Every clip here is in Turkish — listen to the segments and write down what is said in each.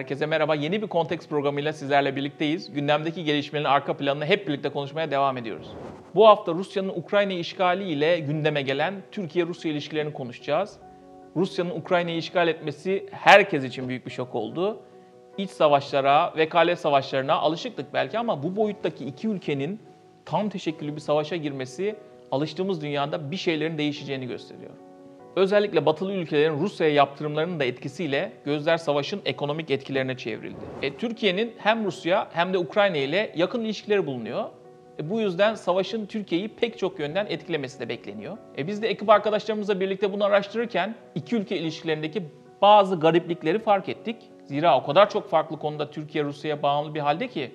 Herkese merhaba. Yeni bir konteks programıyla sizlerle birlikteyiz. Gündemdeki gelişmelerin arka planını hep birlikte konuşmaya devam ediyoruz. Bu hafta Rusya'nın Ukrayna işgali ile gündeme gelen Türkiye-Rusya ilişkilerini konuşacağız. Rusya'nın Ukrayna'yı işgal etmesi herkes için büyük bir şok oldu. İç savaşlara, vekalet savaşlarına alışıktık belki ama bu boyuttaki iki ülkenin tam teşekküllü bir savaşa girmesi alıştığımız dünyada bir şeylerin değişeceğini gösteriyor. Özellikle batılı ülkelerin Rusya'ya yaptırımlarının da etkisiyle gözler savaşın ekonomik etkilerine çevrildi. E, Türkiye'nin hem Rusya hem de Ukrayna ile yakın ilişkileri bulunuyor. E, bu yüzden savaşın Türkiye'yi pek çok yönden etkilemesi de bekleniyor. E, biz de ekip arkadaşlarımızla birlikte bunu araştırırken iki ülke ilişkilerindeki bazı gariplikleri fark ettik. Zira o kadar çok farklı konuda Türkiye Rusya'ya bağımlı bir halde ki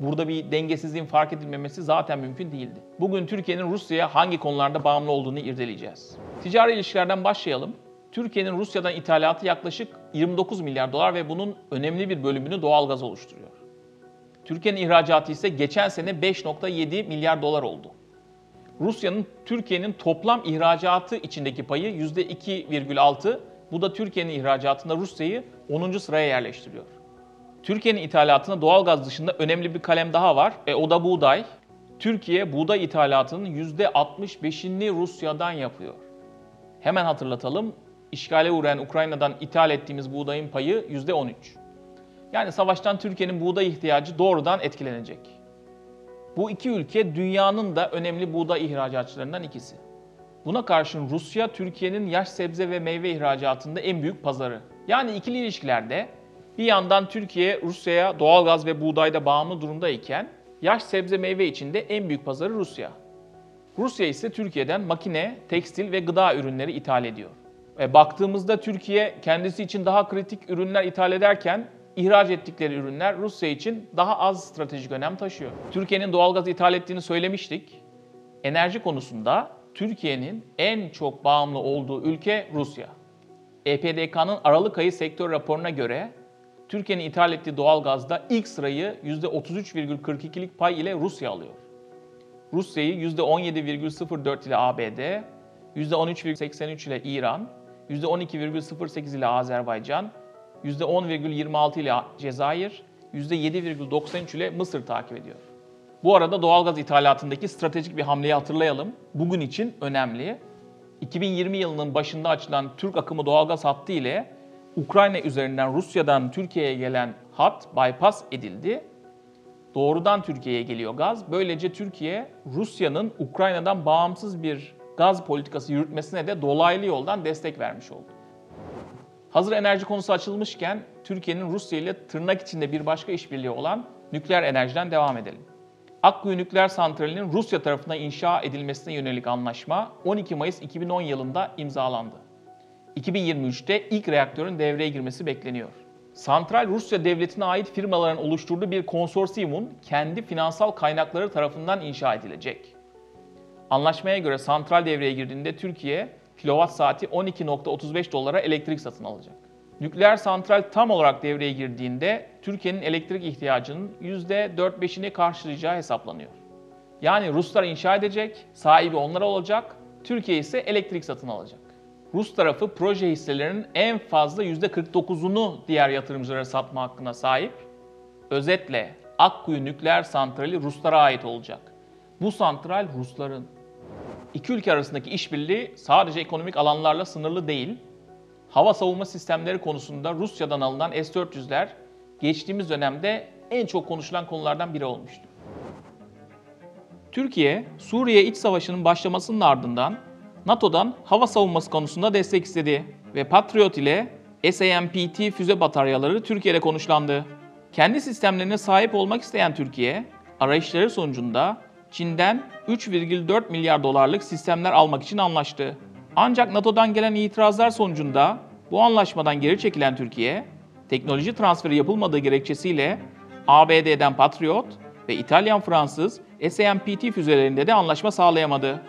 burada bir dengesizliğin fark edilmemesi zaten mümkün değildi. Bugün Türkiye'nin Rusya'ya hangi konularda bağımlı olduğunu irdeleyeceğiz. Ticari ilişkilerden başlayalım. Türkiye'nin Rusya'dan ithalatı yaklaşık 29 milyar dolar ve bunun önemli bir bölümünü doğalgaz oluşturuyor. Türkiye'nin ihracatı ise geçen sene 5.7 milyar dolar oldu. Rusya'nın Türkiye'nin toplam ihracatı içindeki payı %2,6. Bu da Türkiye'nin ihracatında Rusya'yı 10. sıraya yerleştiriyor. Türkiye'nin ithalatında doğalgaz dışında önemli bir kalem daha var. E, o da buğday. Türkiye buğday ithalatının %65'ini Rusya'dan yapıyor. Hemen hatırlatalım. İşgale uğrayan Ukrayna'dan ithal ettiğimiz buğdayın payı %13. Yani savaştan Türkiye'nin buğday ihtiyacı doğrudan etkilenecek. Bu iki ülke dünyanın da önemli buğday ihracatçılarından ikisi. Buna karşın Rusya, Türkiye'nin yaş sebze ve meyve ihracatında en büyük pazarı. Yani ikili ilişkilerde bir yandan Türkiye Rusya'ya doğalgaz ve buğdayda bağımlı durumdayken yaş sebze meyve içinde en büyük pazarı Rusya. Rusya ise Türkiye'den makine, tekstil ve gıda ürünleri ithal ediyor. E, baktığımızda Türkiye kendisi için daha kritik ürünler ithal ederken ihraç ettikleri ürünler Rusya için daha az stratejik önem taşıyor. Türkiye'nin doğalgaz ithal ettiğini söylemiştik. Enerji konusunda Türkiye'nin en çok bağımlı olduğu ülke Rusya. EPDK'nın Aralık ayı sektör raporuna göre Türkiye'nin ithal ettiği doğalgazda ilk sırayı %33,42'lik pay ile Rusya alıyor. Rusya'yı %17,04 ile ABD, %13,83 ile İran, %12,08 ile Azerbaycan, %10,26 ile Cezayir, %7,93 ile Mısır takip ediyor. Bu arada doğalgaz ithalatındaki stratejik bir hamleyi hatırlayalım. Bugün için önemli. 2020 yılının başında açılan Türk akımı doğalgaz hattı ile Ukrayna üzerinden Rusya'dan Türkiye'ye gelen hat bypass edildi. Doğrudan Türkiye'ye geliyor gaz. Böylece Türkiye Rusya'nın Ukrayna'dan bağımsız bir gaz politikası yürütmesine de dolaylı yoldan destek vermiş oldu. Hazır enerji konusu açılmışken Türkiye'nin Rusya ile tırnak içinde bir başka işbirliği olan nükleer enerjiden devam edelim. Akkuyu Nükleer Santrali'nin Rusya tarafından inşa edilmesine yönelik anlaşma 12 Mayıs 2010 yılında imzalandı. 2023'te ilk reaktörün devreye girmesi bekleniyor. Santral Rusya devletine ait firmaların oluşturduğu bir konsorsiyumun kendi finansal kaynakları tarafından inşa edilecek. Anlaşmaya göre santral devreye girdiğinde Türkiye kilowatt saati 12.35 dolara elektrik satın alacak. Nükleer santral tam olarak devreye girdiğinde Türkiye'nin elektrik ihtiyacının %4-5'ini karşılayacağı hesaplanıyor. Yani Ruslar inşa edecek, sahibi onlar olacak, Türkiye ise elektrik satın alacak. Rus tarafı proje hisselerinin en fazla %49'unu diğer yatırımcılara satma hakkına sahip. Özetle Akkuyu nükleer santrali Ruslara ait olacak. Bu santral Rusların. İki ülke arasındaki işbirliği sadece ekonomik alanlarla sınırlı değil. Hava savunma sistemleri konusunda Rusya'dan alınan S-400'ler geçtiğimiz dönemde en çok konuşulan konulardan biri olmuştu. Türkiye, Suriye iç savaşının başlamasının ardından NATO'dan hava savunması konusunda destek istedi ve Patriot ile SAMPT füze bataryaları Türkiye'de konuşlandı. Kendi sistemlerine sahip olmak isteyen Türkiye, arayışları sonucunda Çin'den 3,4 milyar dolarlık sistemler almak için anlaştı. Ancak NATO'dan gelen itirazlar sonucunda bu anlaşmadan geri çekilen Türkiye, teknoloji transferi yapılmadığı gerekçesiyle ABD'den Patriot ve İtalyan-Fransız SAMPT füzelerinde de anlaşma sağlayamadı.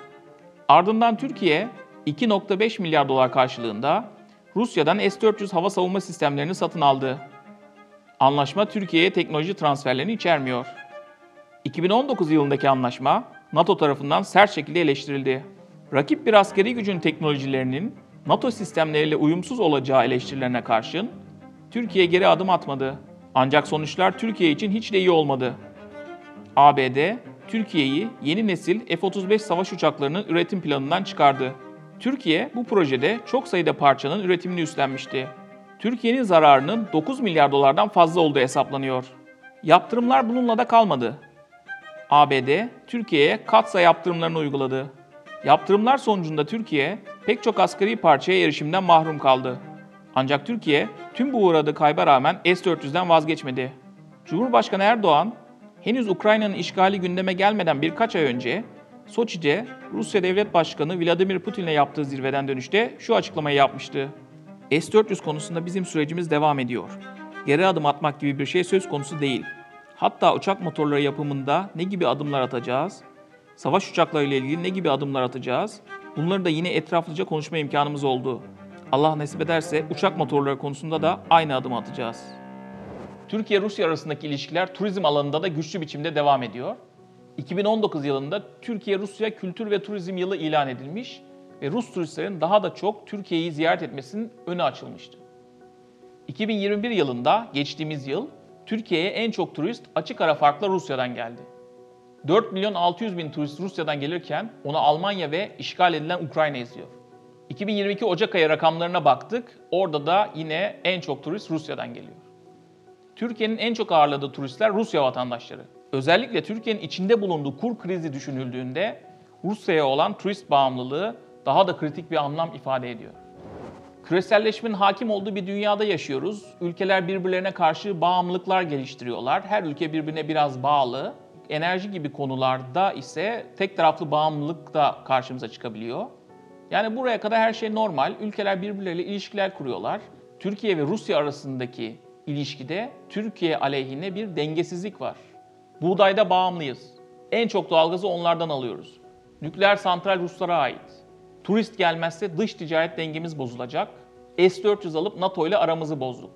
Ardından Türkiye 2.5 milyar dolar karşılığında Rusya'dan S-400 hava savunma sistemlerini satın aldı. Anlaşma Türkiye'ye teknoloji transferlerini içermiyor. 2019 yılındaki anlaşma NATO tarafından sert şekilde eleştirildi. Rakip bir askeri gücün teknolojilerinin NATO sistemleriyle uyumsuz olacağı eleştirilerine karşın Türkiye geri adım atmadı. Ancak sonuçlar Türkiye için hiç de iyi olmadı. ABD, Türkiye'yi yeni nesil F-35 savaş uçaklarının üretim planından çıkardı. Türkiye bu projede çok sayıda parçanın üretimini üstlenmişti. Türkiye'nin zararının 9 milyar dolardan fazla olduğu hesaplanıyor. Yaptırımlar bununla da kalmadı. ABD, Türkiye'ye katsa yaptırımlarını uyguladı. Yaptırımlar sonucunda Türkiye pek çok askeri parçaya erişimden mahrum kaldı. Ancak Türkiye tüm bu uğradığı kayba rağmen S-400'den vazgeçmedi. Cumhurbaşkanı Erdoğan henüz Ukrayna'nın işgali gündeme gelmeden birkaç ay önce Soçi'de Rusya Devlet Başkanı Vladimir Putin'le yaptığı zirveden dönüşte şu açıklamayı yapmıştı. S-400 konusunda bizim sürecimiz devam ediyor. Geri adım atmak gibi bir şey söz konusu değil. Hatta uçak motorları yapımında ne gibi adımlar atacağız, savaş uçaklarıyla ilgili ne gibi adımlar atacağız, bunları da yine etraflıca konuşma imkanımız oldu. Allah nasip ederse uçak motorları konusunda da aynı adım atacağız. Türkiye-Rusya arasındaki ilişkiler turizm alanında da güçlü biçimde devam ediyor. 2019 yılında Türkiye-Rusya Kültür ve Turizm Yılı ilan edilmiş ve Rus turistlerin daha da çok Türkiye'yi ziyaret etmesinin önü açılmıştı. 2021 yılında, geçtiğimiz yıl, Türkiye'ye en çok turist açık ara farkla Rusya'dan geldi. 4 milyon 600 bin turist Rusya'dan gelirken onu Almanya ve işgal edilen Ukrayna izliyor. 2022 Ocak ayı rakamlarına baktık. Orada da yine en çok turist Rusya'dan geliyor. Türkiye'nin en çok ağırladığı turistler Rusya vatandaşları. Özellikle Türkiye'nin içinde bulunduğu kur krizi düşünüldüğünde Rusya'ya olan turist bağımlılığı daha da kritik bir anlam ifade ediyor. Küreselleşmenin hakim olduğu bir dünyada yaşıyoruz. Ülkeler birbirlerine karşı bağımlılıklar geliştiriyorlar. Her ülke birbirine biraz bağlı. Enerji gibi konularda ise tek taraflı bağımlılık da karşımıza çıkabiliyor. Yani buraya kadar her şey normal. Ülkeler birbirleriyle ilişkiler kuruyorlar. Türkiye ve Rusya arasındaki ilişkide Türkiye aleyhine bir dengesizlik var. Buğdayda bağımlıyız. En çok doğalgazı onlardan alıyoruz. Nükleer santral Ruslara ait. Turist gelmezse dış ticaret dengemiz bozulacak. S-400 alıp NATO ile aramızı bozduk.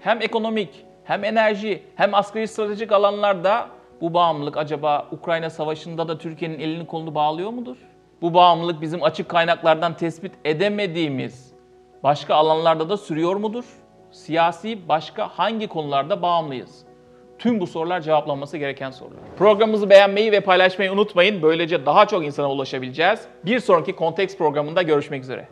Hem ekonomik, hem enerji, hem asgari stratejik alanlarda bu bağımlılık acaba Ukrayna Savaşı'nda da Türkiye'nin elini kolunu bağlıyor mudur? Bu bağımlılık bizim açık kaynaklardan tespit edemediğimiz başka alanlarda da sürüyor mudur? Siyasi başka hangi konularda bağımlıyız? Tüm bu sorular cevaplanması gereken sorular. Programımızı beğenmeyi ve paylaşmayı unutmayın. Böylece daha çok insana ulaşabileceğiz. Bir sonraki Konteks programında görüşmek üzere.